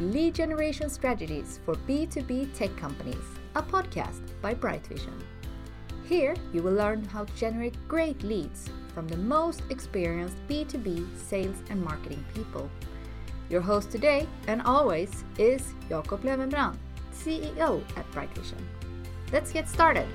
to Lead Generation Strategies for B2B Tech Companies, a podcast by Bright Vision. Here you will learn how to generate great leads from the most experienced B2B sales and marketing people. Your host today and always is Jakob Löwenbrand, CEO at Bright Vision. Let's get started.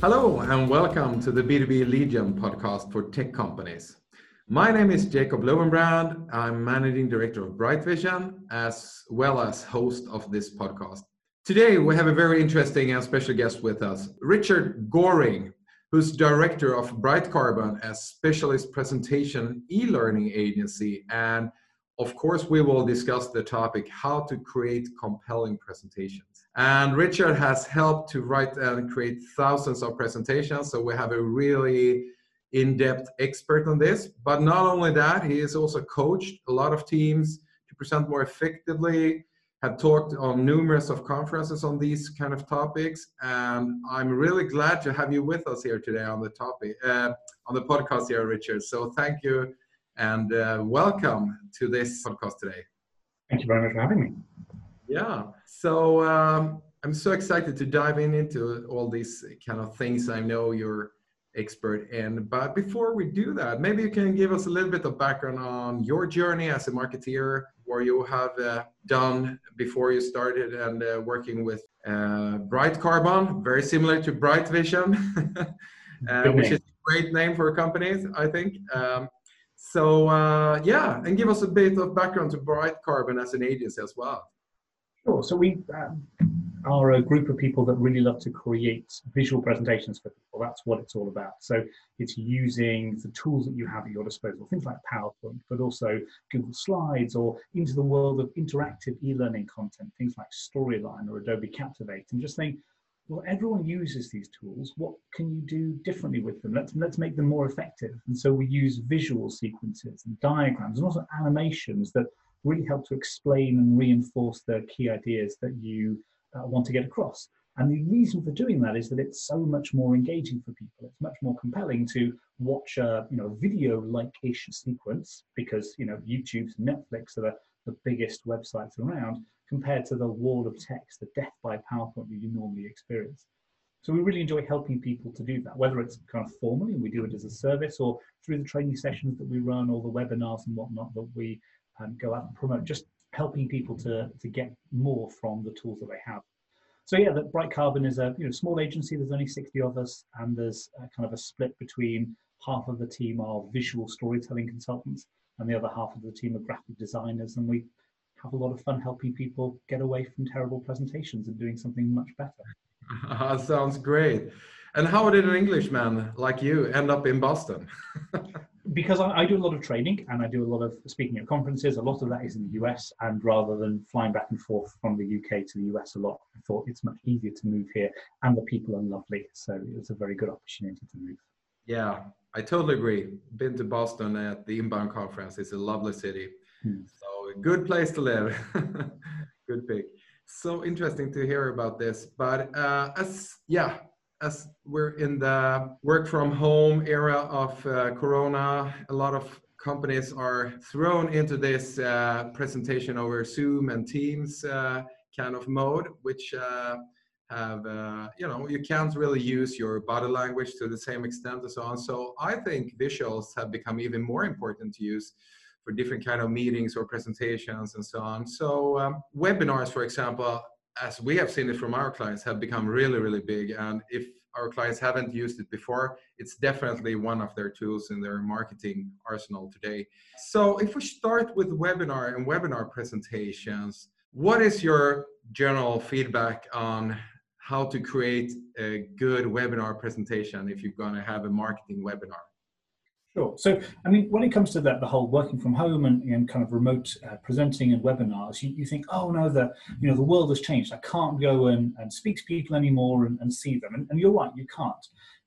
Hello, and welcome to the B2B Lead Gen podcast for tech companies. My name is Jacob Löwenbrand. I'm Managing Director of Bright Vision, as well as host of this podcast. Today, we have a very interesting and special guest with us, Richard Goring, who's Director of Bright Carbon, a specialist presentation e learning agency. And of course, we will discuss the topic how to create compelling presentations. And Richard has helped to write and create thousands of presentations. So we have a really in-depth expert on this. But not only that, he has also coached a lot of teams to present more effectively, have talked on numerous of conferences on these kind of topics. And I'm really glad to have you with us here today on the topic, uh, on the podcast here, Richard. So thank you and uh, welcome to this podcast today. Thank you very much for having me. Yeah. So um, I'm so excited to dive in into all these kind of things I know you're expert in. But before we do that, maybe you can give us a little bit of background on your journey as a marketeer, where you have uh, done before you started and uh, working with uh, Bright Carbon, very similar to Bright Vision, uh, which is a great name for companies, I think. Um, so uh, yeah, and give us a bit of background to Bright Carbon as an agency as well. Sure. So we um, are a group of people that really love to create visual presentations for people. That's what it's all about. So it's using the tools that you have at your disposal, things like PowerPoint, but also Google Slides or into the world of interactive e-learning content, things like Storyline or Adobe Captivate, and just think, well, everyone uses these tools. What can you do differently with them? Let's let's make them more effective. And so we use visual sequences and diagrams and also animations that really help to explain and reinforce the key ideas that you uh, want to get across. And the reason for doing that is that it's so much more engaging for people. It's much more compelling to watch a you know video-like-ish sequence because you know YouTube's Netflix are the, the biggest websites around compared to the wall of text, the death by PowerPoint that you normally experience. So we really enjoy helping people to do that, whether it's kind of formally and we do it as a service or through the training sessions that we run or the webinars and whatnot that we um, go out and promote, just helping people to, to get more from the tools that they have. So yeah, that Bright Carbon is a you know small agency. There's only 60 of us, and there's kind of a split between half of the team are visual storytelling consultants, and the other half of the team are graphic designers. And we have a lot of fun helping people get away from terrible presentations and doing something much better. Sounds great. And how did an Englishman like you end up in Boston? because I, I, do a lot of training and I do a lot of speaking at conferences. A lot of that is in the US, and rather than flying back and forth from the UK to the US a lot, I thought it's much easier to move here, and the people are lovely, so it was a very good opportunity to move. Yeah, I totally agree. Been to Boston at the Inbound conference. It's a lovely city, hmm. so a good place to live. good pick. So interesting to hear about this, but uh, as yeah, as we're in the work from home era of uh, Corona, a lot of companies are thrown into this uh, presentation over Zoom and Teams uh, kind of mode, which uh, have, uh, you know, you can't really use your body language to the same extent and so on. So I think visuals have become even more important to use for different kind of meetings or presentations and so on. So um, webinars, for example, as we have seen it from our clients, have become really, really big. And if our clients haven't used it before, it's definitely one of their tools in their marketing arsenal today. So if we start with webinar and webinar presentations, what is your general feedback on how to create a good webinar presentation if you're going to have a marketing webinar? Sure. So, I mean, when it comes to that, the whole working from home and, and kind of remote uh, presenting and webinars, you, you think, oh no, the you know the world has changed. I can't go and, and speak to people anymore and, and see them. And, and you're right, you can't.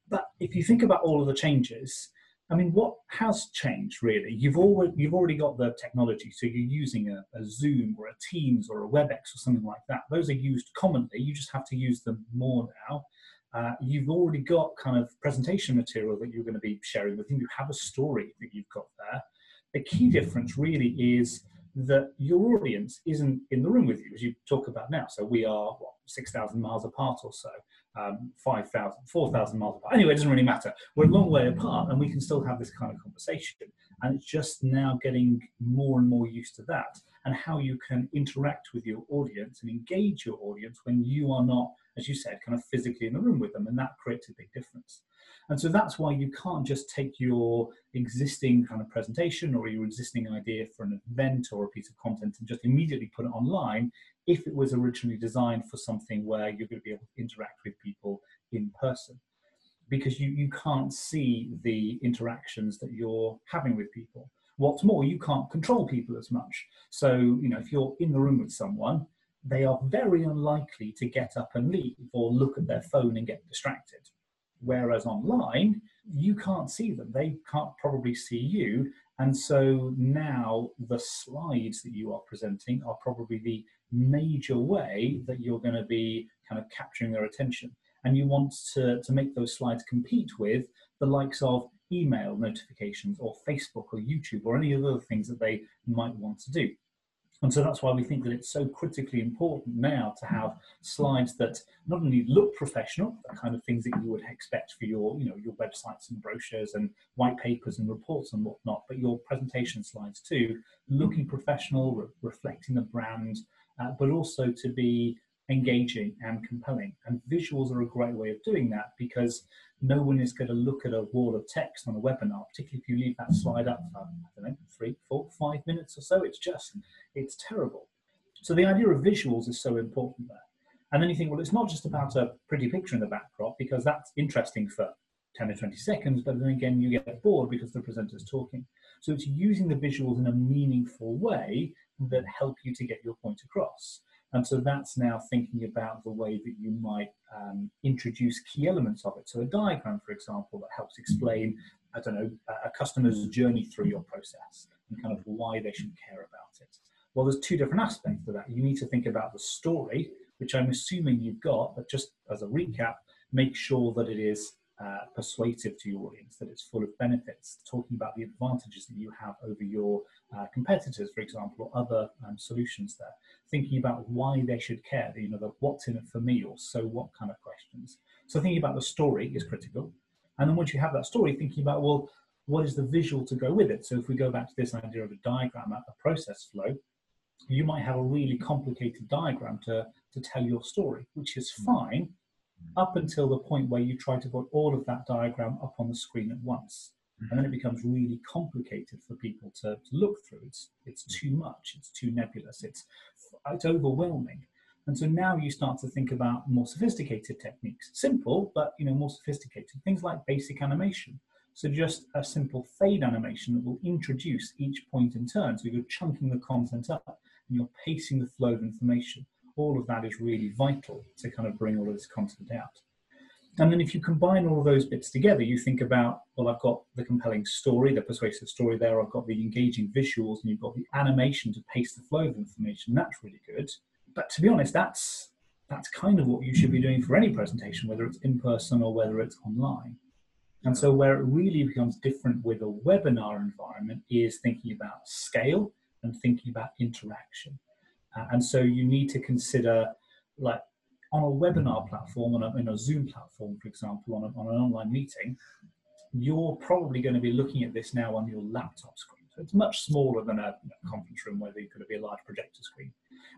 But if you think about all of the changes, I mean, what has changed really? You've already you've already got the technology, so you're using a, a, Zoom or a Teams or a WebEx or something like that. Those are used commonly. You just have to use them more now. Uh, you've already got kind of presentation material that you're going to be sharing with them. You have a story that you've got there. The key difference really is that your audience isn't in the room with you, as you talk about now. So we are, what, 6,000 miles apart or so, um, 5,000, 4,000 miles apart. Anyway, it doesn't really matter. We're a long way apart and we can still have this kind of conversation. And it's just now getting more and more used to that and how you can interact with your audience and engage your audience when you are not, as you said, kind of physically in the room with them. And that creates a big difference. And so that's why you can't just take your existing kind of presentation or your existing idea for an event or a piece of content and just immediately put it online if it was originally designed for something where you're going to be able to interact with people in person. Because you, you can't see the interactions that you're having with people. What's more, you can't control people as much. So, you know, if you're in the room with someone, they are very unlikely to get up and leave or look at their phone and get distracted. Whereas online, you can't see them. They can't probably see you. And so now the slides that you are presenting are probably the major way that you're going to be kind of capturing their attention. And you want to, to make those slides compete with the likes of email notifications or Facebook or YouTube or any of the other things that they might want to do. And so that's why we think that it's so critically important now to have slides that not only look professional, the kind of things that you would expect for your, you know, your websites and brochures and white papers and reports and whatnot, but your presentation slides too, looking professional, re- reflecting the brand, uh, but also to be engaging and compelling. And visuals are a great way of doing that because no one is going to look at a wall of text on a webinar, particularly if you leave that slide up for, I don't know, three, four, five minutes or so. It's just, it's terrible. So the idea of visuals is so important there. And then you think, well, it's not just about a pretty picture in the backdrop because that's interesting for 10 or 20 seconds, but then again, you get bored because the presenter's talking. So it's using the visuals in a meaningful way that help you to get your point across. And so that's now thinking about the way that you might um, introduce key elements of it. So a diagram, for example, that helps explain, I don't know, a customer's journey through your process and kind of why they should care about it. Well, there's two different aspects to that. You need to think about the story, which I'm assuming you've got, but just as a recap, make sure that it is uh, persuasive to your audience, that it's full of benefits, talking about the advantages that you have over your uh, competitors, for example, or other um, solutions there, thinking about why they should care, you know, the what's in it for me or so what kind of questions. So thinking about the story is critical. And then once you have that story, thinking about, well, what is the visual to go with it? So if we go back to this idea of a diagram, a process flow, you might have a really complicated diagram to, to tell your story, which is fine up until the point where you try to put all of that diagram up on the screen at once. And then it becomes really complicated for people to, to look through. It's, it's too much, it's too nebulous, it's, it's overwhelming. And so now you start to think about more sophisticated techniques. Simple, but you know, more sophisticated. Things like basic animation. So just a simple fade animation that will introduce each point in turn. So you're chunking the content up and you're pacing the flow of information all of that is really vital to kind of bring all of this content out. And then if you combine all of those bits together, you think about, well, I've got the compelling story, the persuasive story there, I've got the engaging visuals, and you've got the animation to pace the flow of information. That's really good. But to be honest, that's that's kind of what you should be doing for any presentation, whether it's in person or whether it's online. And so where it really becomes different with a webinar environment is thinking about scale and thinking about interaction. Uh, and so you need to consider, like, on a webinar platform, on a, in a Zoom platform, for example, on, a, on an online meeting, you're probably going to be looking at this now on your laptop screen. So it's much smaller than a conference room where there's going to be a large projector screen.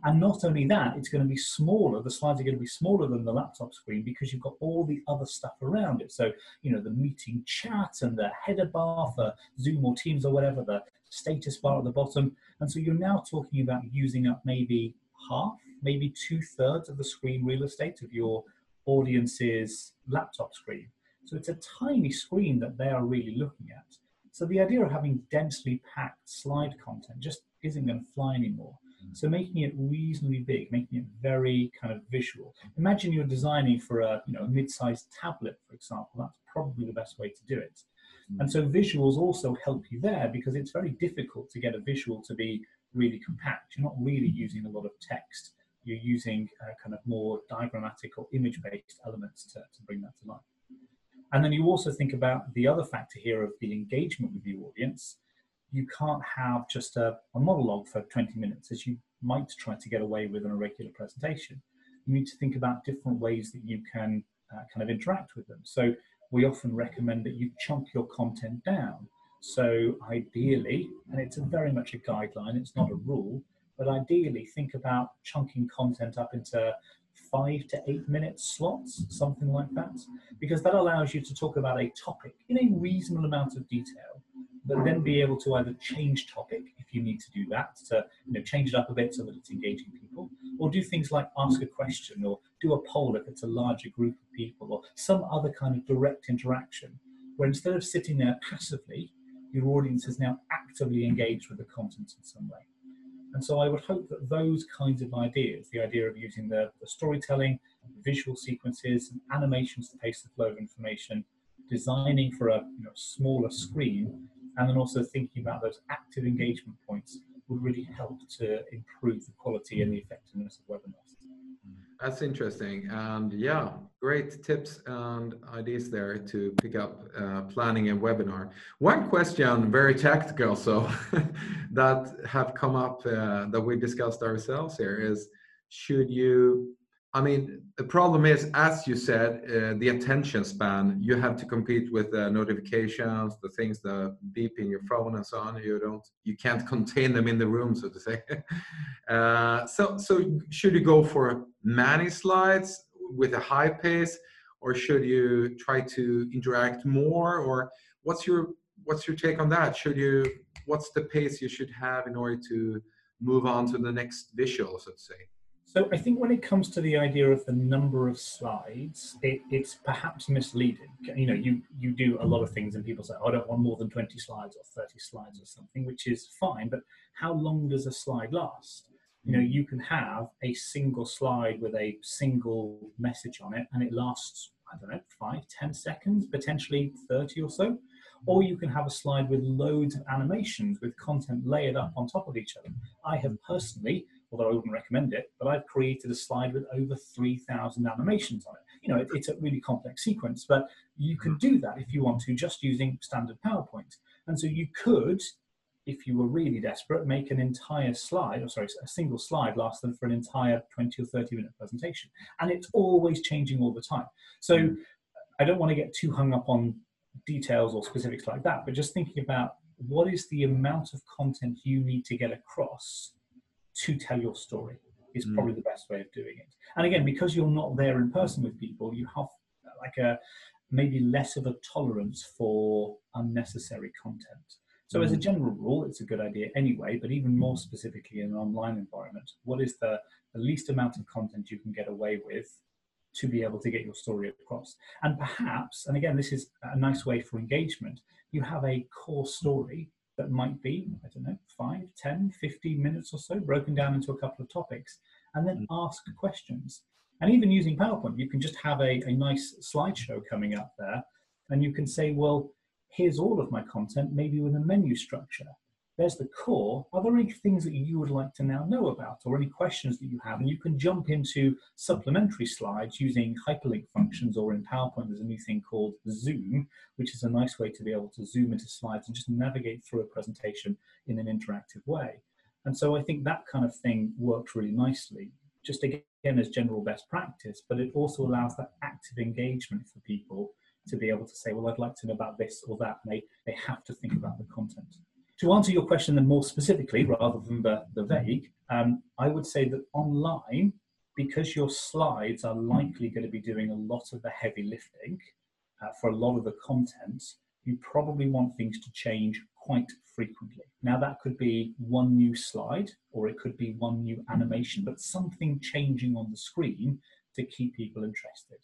And not only that, it's going to be smaller. The slides are going to be smaller than the laptop screen because you've got all the other stuff around it. So, you know, the meeting chat and the header bar for Zoom or Teams or whatever, the status bar at the bottom. And so you're now talking about using up maybe half, maybe two thirds of the screen real estate of your audience's laptop screen. So it's a tiny screen that they are really looking at. So the idea of having densely packed slide content just isn't going to fly anymore. Mm. So making it reasonably big, making it very kind of visual. Imagine you're designing for a you know a mid-sized tablet, for example. That's probably the best way to do it. And so visuals also help you there because it's very difficult to get a visual to be really compact. You're not really using a lot of text. you're using uh, kind of more diagrammatic or image-based elements to, to bring that to life. And then you also think about the other factor here of the engagement with the audience. You can't have just a, a monologue for 20 minutes as you might try to get away with in a regular presentation. You need to think about different ways that you can uh, kind of interact with them. So we often recommend that you chunk your content down. So ideally, and it's very much a guideline, it's not a rule, but ideally think about chunking content up into five to eight minute slots, something like that, because that allows you to talk about a topic in a reasonable amount of detail, but then be able to either change topic if you need to do that, to you know, change it up a bit so that it's engaging people, or do things like ask a question or do a poll if it's a larger group of people, or some other kind of direct interaction, where instead of sitting there passively, your audience is now actively engaged with the content in some way. And so I would hope that those kinds of ideas, the idea of using the, the storytelling, visual sequences, and animations to pace the flow of information, designing for a you know, smaller screen, and then also thinking about those active engagement points would really help to improve the quality and the effectiveness of webinars. That's interesting. And yeah, great tips and ideas there to pick up uh, planning a webinar. One question, very tactical, so that have come up uh, that we discussed ourselves here is should you I mean, the problem is, as you said, uh, the attention span. You have to compete with the notifications, the things that beep in your phone, and so on. You don't, you can't contain them in the room, so to say. uh, so, so should you go for many slides with a high pace, or should you try to interact more? Or what's your what's your take on that? Should you what's the pace you should have in order to move on to the next visual, so to say? So I think when it comes to the idea of the number of slides, it, it's perhaps misleading. You know, you you do a lot of things, and people say, oh, "I don't want more than twenty slides or thirty slides or something," which is fine. But how long does a slide last? You know, you can have a single slide with a single message on it, and it lasts I don't know five, ten seconds, potentially thirty or so. Or you can have a slide with loads of animations with content layered up on top of each other. I have personally although I wouldn't recommend it, but I've created a slide with over 3,000 animations on it. You know, it, it's a really complex sequence, but you can mm-hmm. do that if you want to just using standard PowerPoint. And so you could, if you were really desperate, make an entire slide, or sorry, a single slide last them for an entire 20 or 30 minute presentation. And it's always changing all the time. So mm. I don't want to get too hung up on details or specifics like that, but just thinking about what is the amount of content you need to get across to tell your story is mm. probably the best way of doing it. And again, because you're not there in person with people, you have like a maybe less of a tolerance for unnecessary content. So, mm. as a mm. general rule, it's a good idea anyway, but even more specifically in an online environment, what is the, the least amount of content you can get away with to be able to get your story across? And perhaps, and again, this is a nice way for engagement, you have a core story that might be, I don't know, 5, 10, 15 minutes or so, broken down into a couple of topics, and then mm. ask questions. And even using PowerPoint, you can just have a, a nice slideshow coming up there, and you can say, well, here's all of my content, maybe with a menu structure there's the core. Are there any things that you would like to now know about or any questions that you have? And you can jump into supplementary slides using hyperlink functions or in PowerPoint, there's a new thing called Zoom, which is a nice way to be able to zoom into slides and just navigate through a presentation in an interactive way. And so I think that kind of thing works really nicely, just again as general best practice, but it also allows that active engagement for people to be able to say, well, I'd like to know about this or that. And they, they have to think about the content to answer your question then more specifically, rather than the, the vague, um, I would say that online, because your slides are likely going to be doing a lot of the heavy lifting uh, for a lot of the content, you probably want things to change quite frequently. Now, that could be one new slide or it could be one new animation, but something changing on the screen to keep people interested.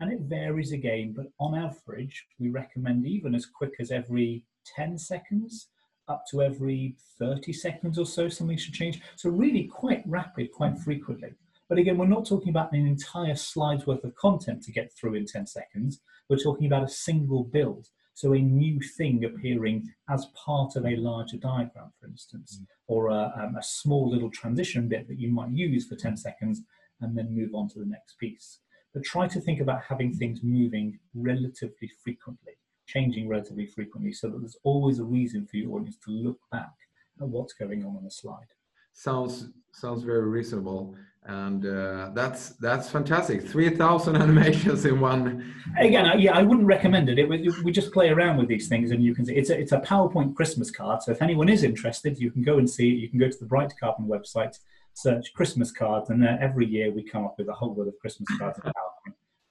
And it varies again, but on average, we recommend even as quick as every 10 seconds up to every 30 seconds or so, something should change. So really quite rapid, quite frequently. But again, we're not talking about an entire slide's worth of content to get through in 10 seconds. We're talking about a single build. So a new thing appearing as part of a larger diagram, for instance, mm. or a, um, a small little transition bit that you might use for 10 seconds and then move on to the next piece. But try to think about having things moving relatively frequently, changing relatively frequently, so that there's always a reason for your audience to look back at what's going on on the slide. Sounds sounds very reasonable and uh, that's that's fantastic 3000 animations in one again yeah i wouldn't recommend it. it we just play around with these things and you can see it's a, it's a powerpoint christmas card so if anyone is interested you can go and see it you can go to the bright carbon website search christmas cards and uh, every year we come up with a whole lot of christmas cards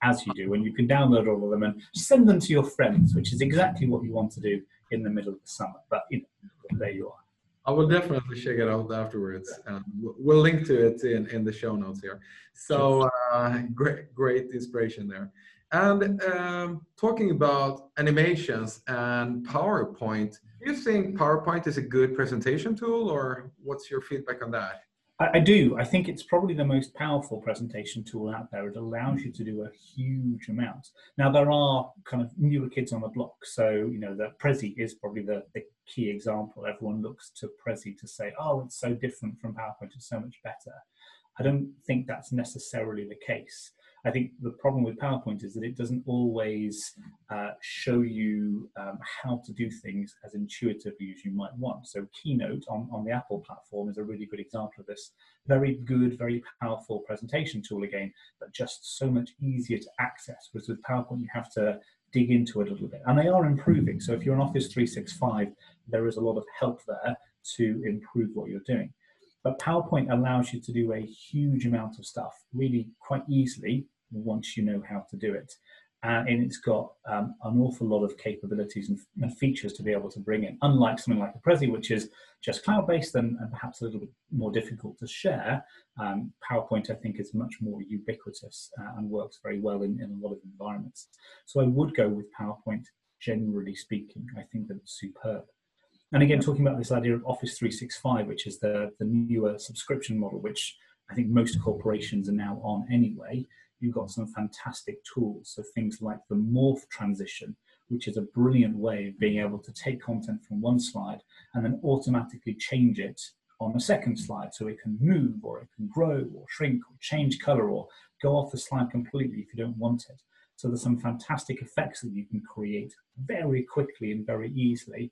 as you do and you can download all of them and send them to your friends which is exactly what you want to do in the middle of the summer but you know, there you are I will definitely check it out afterwards. Um, we'll link to it in, in the show notes here. So uh, great, great inspiration there. And um, talking about animations and PowerPoint, do you think PowerPoint is a good presentation tool or what's your feedback on that? I, do. I think it's probably the most powerful presentation tool out there. It allows you to do a huge amount. Now there are kind of newer kids on the block, so you know the Prezi is probably the, the key example. Everyone looks to Prezi to say, "Oh, it's so different from PowerPoint; it's so much better." I don't think that's necessarily the case. I think the problem with PowerPoint is that it doesn't always uh, show you um, how to do things as intuitively as you might want. So Keynote on, on the Apple platform is a really good example of this. Very good, very powerful presentation tool again, but just so much easier to access. Whereas with PowerPoint, you have to dig into it a little bit. And they are improving. So if you're on Office 365, there is a lot of help there to improve what you're doing. But PowerPoint allows you to do a huge amount of stuff really quite easily once you know how to do it. Uh, and it's got um, an awful lot of capabilities and, and, features to be able to bring in. Unlike something like a Prezi, which is just cloud-based and, and, perhaps a little bit more difficult to share, um, PowerPoint I think is much more ubiquitous uh, and works very well in, in a lot of environments. So I would go with PowerPoint, generally speaking. I think that it's superb. And again, talking about this idea of Office 365, which is the, the newer subscription model, which I think most corporations are now on anyway, you've got some fantastic tools. So things like the morph transition, which is a brilliant way of being able to take content from one slide and then automatically change it on a second slide. So it can move or it can grow or shrink or change color or go off the slide completely if you don't want it. So there's some fantastic effects that you can create very quickly and very easily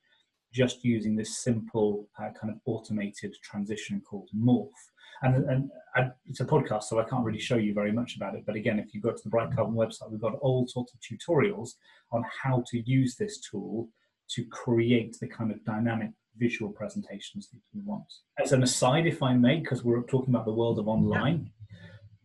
just using this simple uh, kind of automated transition called morph. And, and I, it's a podcast, so I can't really show you very much about it. But again, if you go to the Bright Carbon website, we've got all sorts of tutorials on how to use this tool to create the kind of dynamic visual presentations that you want. As an aside, if I may, because we're talking about the world of online,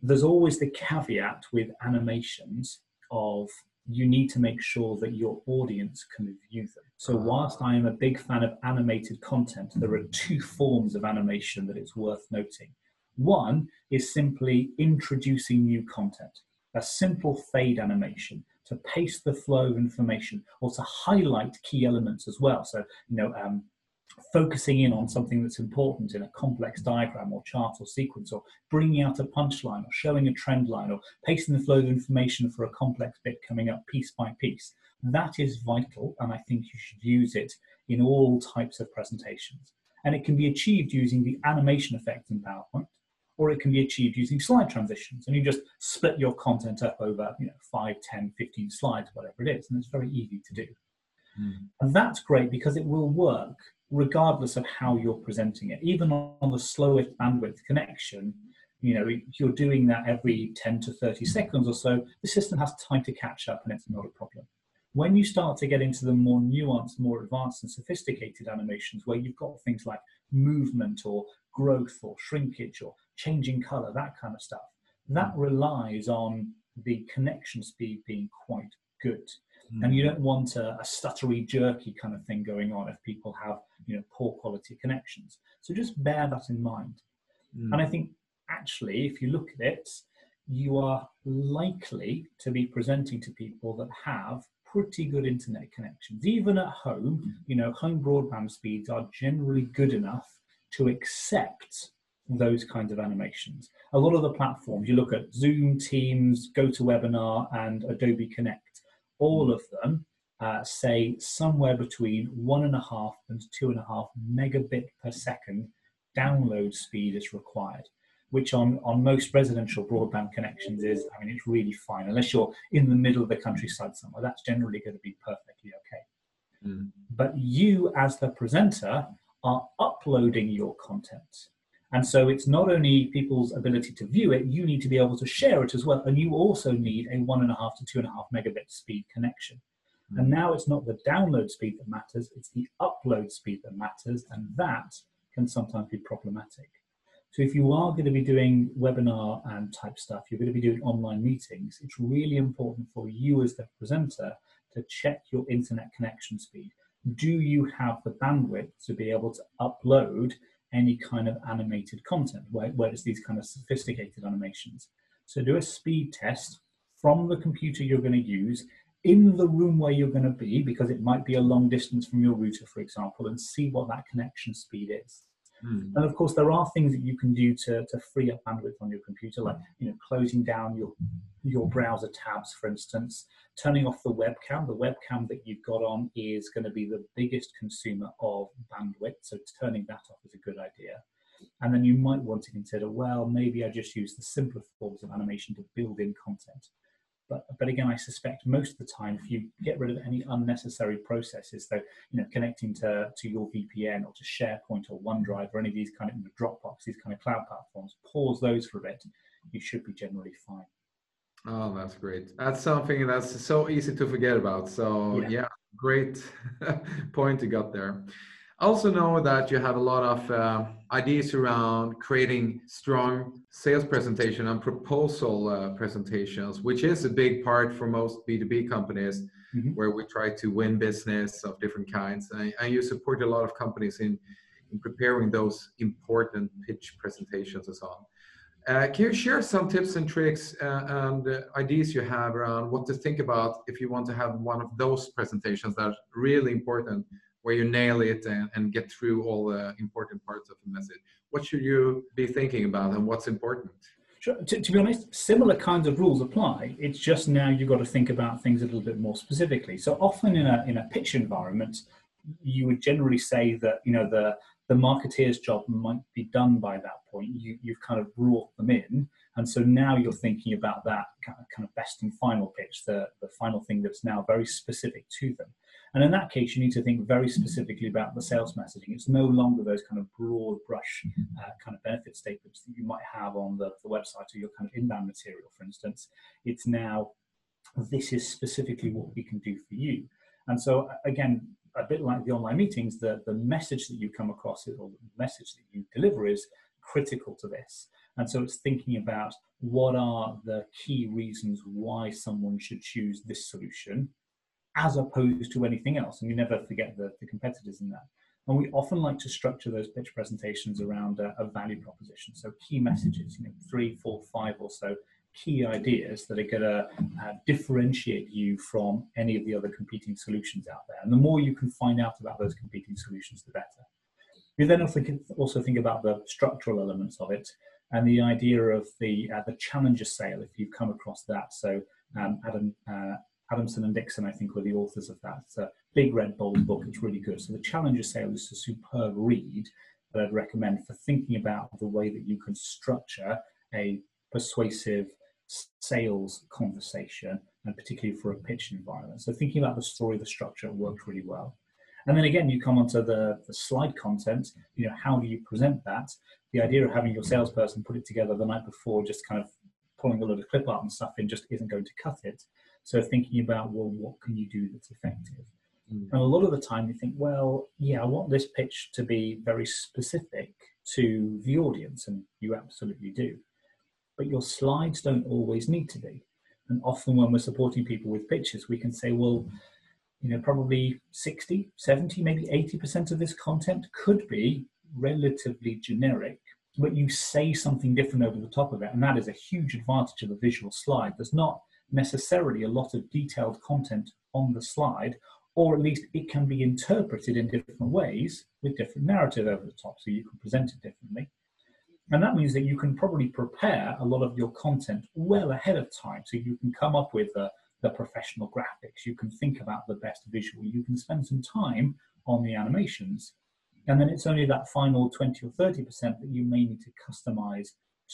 there's always the caveat with animations of you need to make sure that your audience can view them. So, whilst I am a big fan of animated content, there are two forms of animation that it's worth noting. One is simply introducing new content, a simple fade animation to pace the flow of information or to highlight key elements as well. So, you know, um, focusing in on something that's important in a complex diagram or chart or sequence, or bringing out a punchline, or showing a trend line, or pacing the flow of information for a complex bit coming up piece by piece. That is vital, and I think you should use it in all types of presentations. And it can be achieved using the animation effect in PowerPoint, or it can be achieved using slide transitions. And you just split your content up over you know, 5, 10, 15 slides, whatever it is, and it's very easy to do. Mm. And that's great because it will work regardless of how you're presenting it. Even on the slowest bandwidth connection, you know, you're doing that every 10 to 30 seconds or so, the system has time to catch up and it's not a problem. When you start to get into the more nuanced, more advanced and sophisticated animations where you've got things like movement or growth or shrinkage or changing color, that kind of stuff, that hmm. relies on the connection speed being quite good. Mm. And you don't want a, a, stuttery, jerky kind of thing going on if people have, you know, poor quality connections. So just bear that in mind. Mm. And I think actually, if you look at it, you are likely to be presenting to people that have pretty good internet connections. Even at home, mm. you know, home broadband speeds are generally good enough to accept those kinds of animations. A lot of the platforms, you look at Zoom, Teams, GoToWebinar, and Adobe Connect, all of them uh, say somewhere between one and a half and two and a half megabit per second download speed is required which on, on most residential broadband connections is, I mean, it's really fine. Unless you're in the middle of the countryside somewhere, that's generally going to be perfectly okay. Mm. But you, as the presenter, are uploading your content. And so it's not only people's ability to view it, you need to be able to share it as well. And you also need a one and a half to two and a half megabit speed connection. Mm. And now it's not the download speed that matters, it's the upload speed that matters. And that can sometimes be problematic. So if you are going to be doing webinar and type stuff, you're going to be doing online meetings, it's really important for you as the presenter to check your internet connection speed. Do you have the bandwidth to be able to upload any kind of animated content, where, it's these kind of sophisticated animations? So do a speed test from the computer you're going to use in the room where you're going to be, because it might be a long distance from your router, for example, and see what that connection speed is. Mm. And of course, there are things that you can do to, to free up bandwidth on your computer, like you know, closing down your your browser tabs, for instance, turning off the webcam. The webcam that you've got on is going to be the biggest consumer of bandwidth, so turning that off is a good idea. And then you might want to consider, well, maybe I just use the simpler forms of animation to build in content. But, but again, I suspect most of the time, if you get rid of any unnecessary processes, so you know, connecting to, to your VPN or to SharePoint or OneDrive or any of these kind of you know, Dropbox, these kind of cloud platforms, pause those for a bit, you should be generally fine. Oh, that's great. That's something that's so easy to forget about. So yeah, yeah great point you got there. I also know that you have a lot of uh, ideas around creating strong sales presentation and proposal uh, presentations, which is a big part for most B2B companies mm-hmm. where we try to win business of different kinds. And, and, you support a lot of companies in, in preparing those important pitch presentations and so on. Uh, can you share some tips and tricks uh, and uh, ideas you have around what to think about if you want to have one of those presentations that are really important where you nail it and, and get through all the important parts of the message. What should you be thinking about and what's important? Sure. To, to, be honest, similar kinds of rules apply. It's just now you've got to think about things a little bit more specifically. So often in a in a pitch environment, you would generally say that you know the the marketeer's job might be done by that point. You you've kind of brought them in, and so now you're thinking about that kind of best and final pitch, the the final thing that's now very specific to them. And in that case, you need to think very specifically about the sales messaging. It's no longer those kind of broad brush uh, kind of benefit statements that you might have on the, the website or your kind of inbound material, for instance. It's now, this is specifically what we can do for you. And so, again, a bit like the online meetings, the, the message that you come across or the message that you deliver is critical to this. And so it's thinking about what are the key reasons why someone should choose this solution as opposed to anything else. And you never forget the, the competitors in that. And we often like to structure those pitch presentations around a, a value proposition. So key messages, you know, three, four, five or so key ideas that are going to uh, differentiate you from any of the other competing solutions out there. And the more you can find out about those competing solutions, the better. You then also think about the structural elements of it and the idea of the uh, the challenger sale. If you've come across that, so um, Adam uh, Adamson and Dixon, I think, were the authors of that. It's a big red bold book. It's really good. So the Challenger Sale is a superb read that I'd recommend for thinking about the way that you can structure a persuasive sales conversation, and particularly for a pitch environment. So thinking about the story, the structure worked really well. And then again, you come onto the, the slide content. You know, how do you present that? The idea of having your salesperson put it together the night before, just kind of pulling a lot of clip art and stuff in, just isn't going to cut it. So thinking about, well, what can you do that's effective? Mm. And a lot of the time you think, well, yeah, I want this pitch to be very specific to the audience, and you absolutely do. But your slides don't always need to be. And often when we're supporting people with pitches, we can say, well, you know, probably 60, 70, maybe 80% of this content could be relatively generic, but you say something different over the top of it. And that is a huge advantage of a visual slide. There's not necessarily a lot of detailed content on the slide, or at least it can be interpreted in different ways with different narrative over the top, so you can present it differently. And that means that you can probably prepare a lot of your content well ahead of time. So you can come up with the, the professional graphics. You can think about the best visual. You can spend some time on the animations. And then it's only that final 20 or 30% that you may need to customize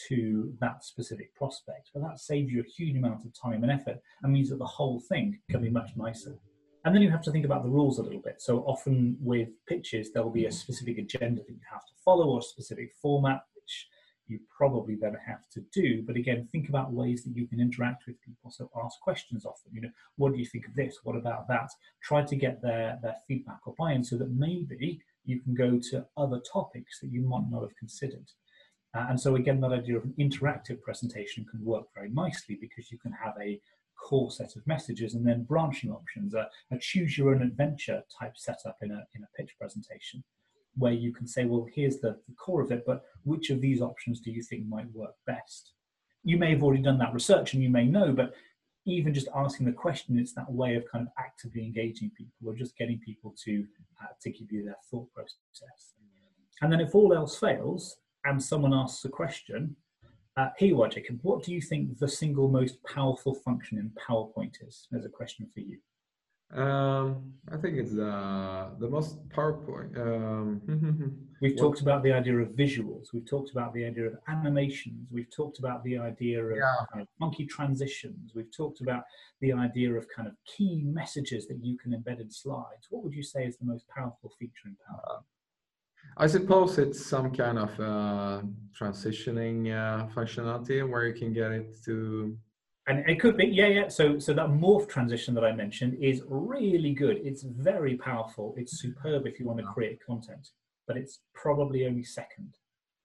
to that specific prospect. But that saves you a huge amount of time and effort and means that the whole thing can be much nicer. And then you have to think about the rules a little bit. So often with pitches, there will be a mm. specific agenda that you have to follow or a specific format, which you probably then have to do. But again, think about ways that you can interact with people. So ask questions often. You know, what do you think of this? What about that? Try to get their, their feedback or buy-in so that maybe you can go to other topics that you might not have considered. Uh, and so again, that idea of an interactive presentation can work very nicely because you can have a core set of messages and then branching options, a, a choose your own adventure type setup in a, in a pitch presentation where you can say, well, here's the, the core of it, but which of these options do you think might work best? You may have already done that research and you may know, but even just asking the question, it's that way of kind of actively engaging people or just getting people to, uh, to give you their thought process. And then if all else fails and someone asks a question, uh, here you. What do you think the single most powerful function in PowerPoint is? There's a question for you. Um, I think it's uh, the most PowerPoint. Um, We've talked about the idea of visuals. We've talked about the idea of animations. We've talked about the idea of yeah. kind of funky transitions. We've talked about the idea of kind of key messages that you can embed in slides. What would you say is the most powerful feature in PowerPoint? I suppose it's some kind of uh, transitioning uh, functionality where you can get it to and it could be yeah yeah. So so that morph transition that i mentioned is really good. It's very powerful. It's superb if you want to create content but it's probably only second.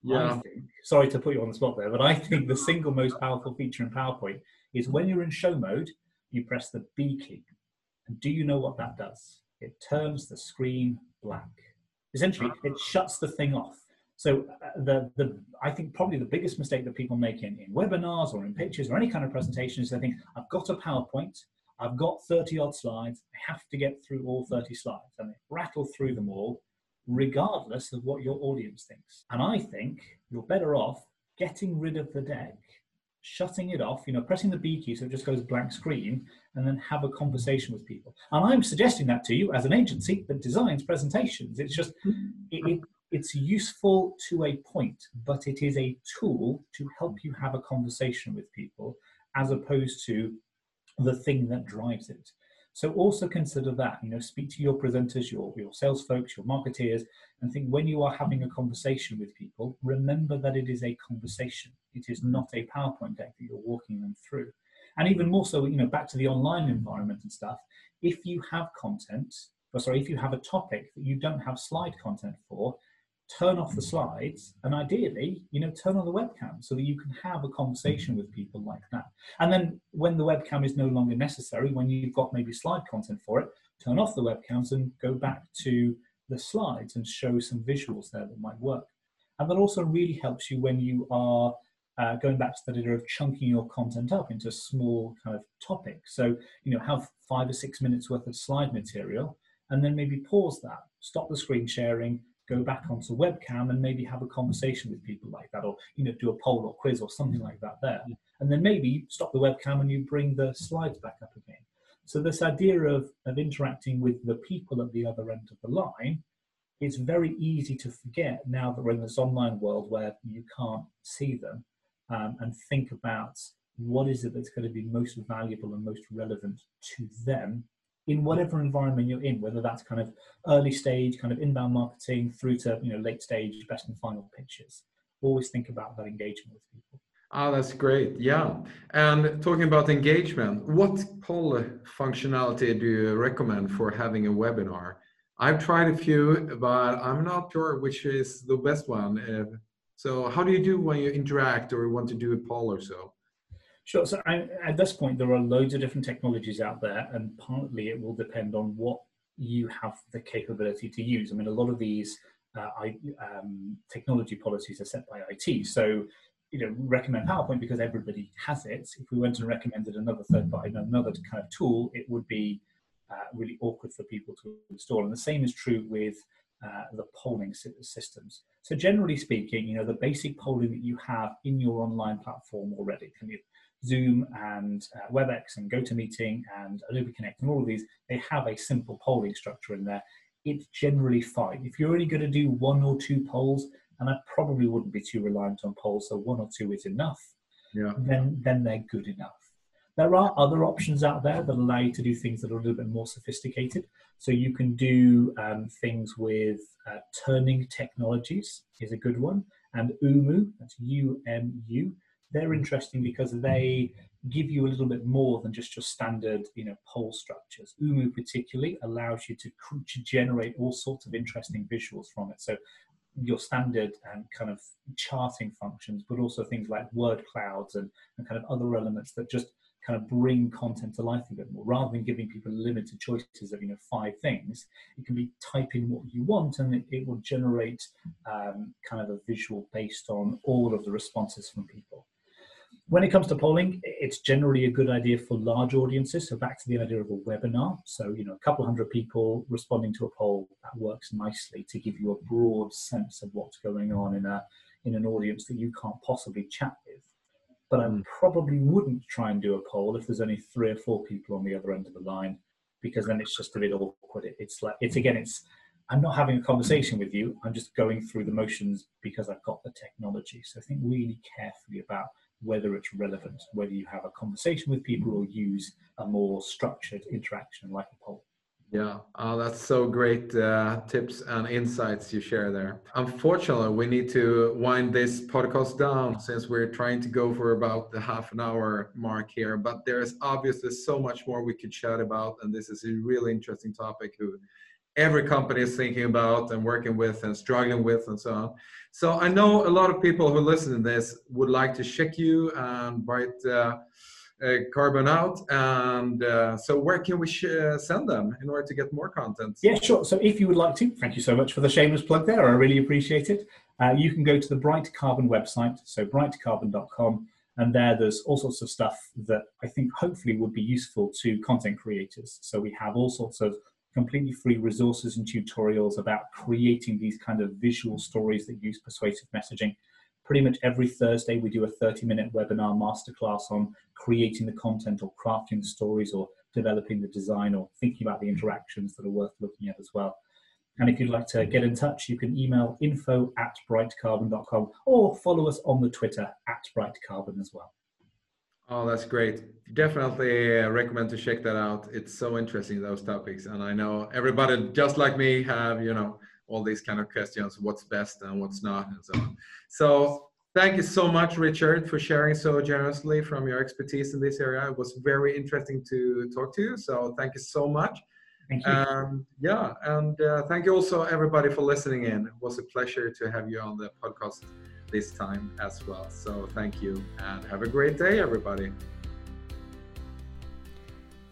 Yeah. think, sorry to put you on the spot there but i think the single most powerful feature in powerpoint is when you're in show mode you press the b key. And do you know what that does? It turns the screen black essentially it shuts the thing off so uh, the, the I think probably the biggest mistake that people make in, in webinars or in pictures or any kind of presentation is they think, I've got a PowerPoint, I've got 30 odd slides, I have to get through all 30 slides. And they rattle through them all, regardless of what your audience thinks. And I think you're better off getting rid of the deck, shutting it off, you know, pressing the B key so it just goes blank screen, and then have a conversation with people. And I'm suggesting that to you as an agency that designs presentations. It's just, hmm. it, it it's useful to a point, but it is a tool to help you have a conversation with people as opposed to the thing that drives it. So also consider that, you know, speak to your presenters, your, your sales folks, your marketeers, and think when you are having a conversation with people, remember that it is a conversation. It is not a PowerPoint deck that you're walking them through. And even more so, you know, back to the online environment and stuff, if you have content, or sorry, if you have a topic that you don't have slide content for, turn off the slides and ideally you know turn on the webcam so that you can have a conversation with people like that. And then when the webcam is no longer necessary when you've got maybe slide content for it turn off the webcams and go back to the slides and show some visuals there that might work. And that also really helps you when you are uh, going back to the idea of chunking your content up into small kind of topics. So you know have five or six minutes worth of slide material and then maybe pause that stop the screen sharing go back onto webcam and maybe have a conversation with people like that or you know do a poll or quiz or something like that there. And then maybe stop the webcam and you bring the slides back up again. So this idea of, of interacting with the people at the other end of the line it's very easy to forget now that we're in this online world where you can't see them um, and think about what is it that's going to be most valuable and most relevant to them in whatever environment you're in, whether that's kind of early stage, kind of inbound marketing through to you know late stage best and final pitches. Always think about that engagement with people. Ah, that's great. Yeah. And talking about engagement, what poll functionality do you recommend for having a webinar? I've tried a few, but I'm not sure which is the best one. So how do you do when you interact or want to do a poll or so? Sure. So I, at this point, there are loads of different technologies out there, and partly it will depend on what you have the capability to use. I mean, a lot of these uh, I, um, technology policies are set by IT. So, you know, recommend PowerPoint because everybody has it. If we went and recommended another third party, another kind of tool, it would be uh, really awkward for people to install. And the same is true with uh, the polling systems. So generally speaking, you know, the basic polling that you have in your online platform already, can you Zoom and uh, WebEx and GoToMeeting and Adobe Connect and all of these, they have a simple polling structure in there. It's generally fine. If you're only going to do one or two polls, and I probably wouldn't be too reliant on polls, so one or two is enough, yeah. then, then they're good enough. There are other options out there that allow you to do things that are a little bit more sophisticated. So you can do um, things with uh, turning technologies is a good one, and UMU, that's U-M-U. They're interesting because they give you a little bit more than just your standard, you know, poll structures. UMU particularly allows you to, to generate all sorts of interesting visuals from it. So your standard and kind of charting functions, but also things like word clouds and, and kind of other elements that just kind of bring content to life a bit more rather than giving people limited choices of you know five things it can be type in what you want and it, it will generate um, kind of a visual based on all of the responses from people when it comes to polling it's generally a good idea for large audiences so back to the idea of a webinar so you know a couple hundred people responding to a poll that works nicely to give you a broad sense of what's going on in a in an audience that you can't possibly chat with but I hmm. probably wouldn't try and do a poll if there's only three or four people on the other end of the line, because then it's just a bit awkward. It's like it's again, it's I'm not having a conversation with you. I'm just going through the motions because I've got the technology. So think really carefully about whether it's relevant, whether you have a conversation with people or use a more structured interaction like a poll. Yeah, oh, that's so great uh, tips and insights you share there. Unfortunately, we need to wind this podcast down since we're trying to go for about the half an hour mark here. But there's obviously so much more we could chat about, and this is a really interesting topic who every company is thinking about and working with and struggling with and so on. So I know a lot of people who listen to this would like to check you and write. Uh, uh, carbon out. And uh, so where can we uh, send them in order to get more content? Yeah sure. So if you would like to thank you so much for the shameless plug there. I really appreciate it. Uh, you can go to the bright carbon website so brightcarbon.com and there there's all sorts of stuff that i think hopefully would be useful to content creators. So we have all sorts of completely free resources and tutorials about creating these kind of visual stories that use persuasive messaging pretty much every Thursday we do a 30 minute webinar masterclass on creating the content or crafting the stories or developing the design or thinking about the interactions that are worth looking at as well. And if you'd like to get in touch, you can email info at brightcarbon.com or follow us on the Twitter at brightcarbon as well. Oh, that's great. Definitely uh, recommend to check that out. It's so interesting, those topics. And I know everybody just like me have, you know, all these kind of questions what's best and what's not and so on so thank you so much richard for sharing so generously from your expertise in this area it was very interesting to talk to you so thank you so much thank you um, yeah and uh, thank you also everybody for listening in it was a pleasure to have you on the podcast this time as well so thank you and have a great day everybody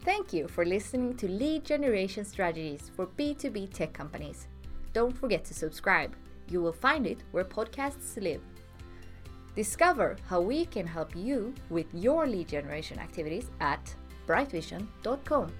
Thank you for listening to Lead Generation Strategies for B2B Tech Companies don't forget to subscribe. You will find it where podcasts live. Discover how we can help you with your lead generation activities at brightvision.com.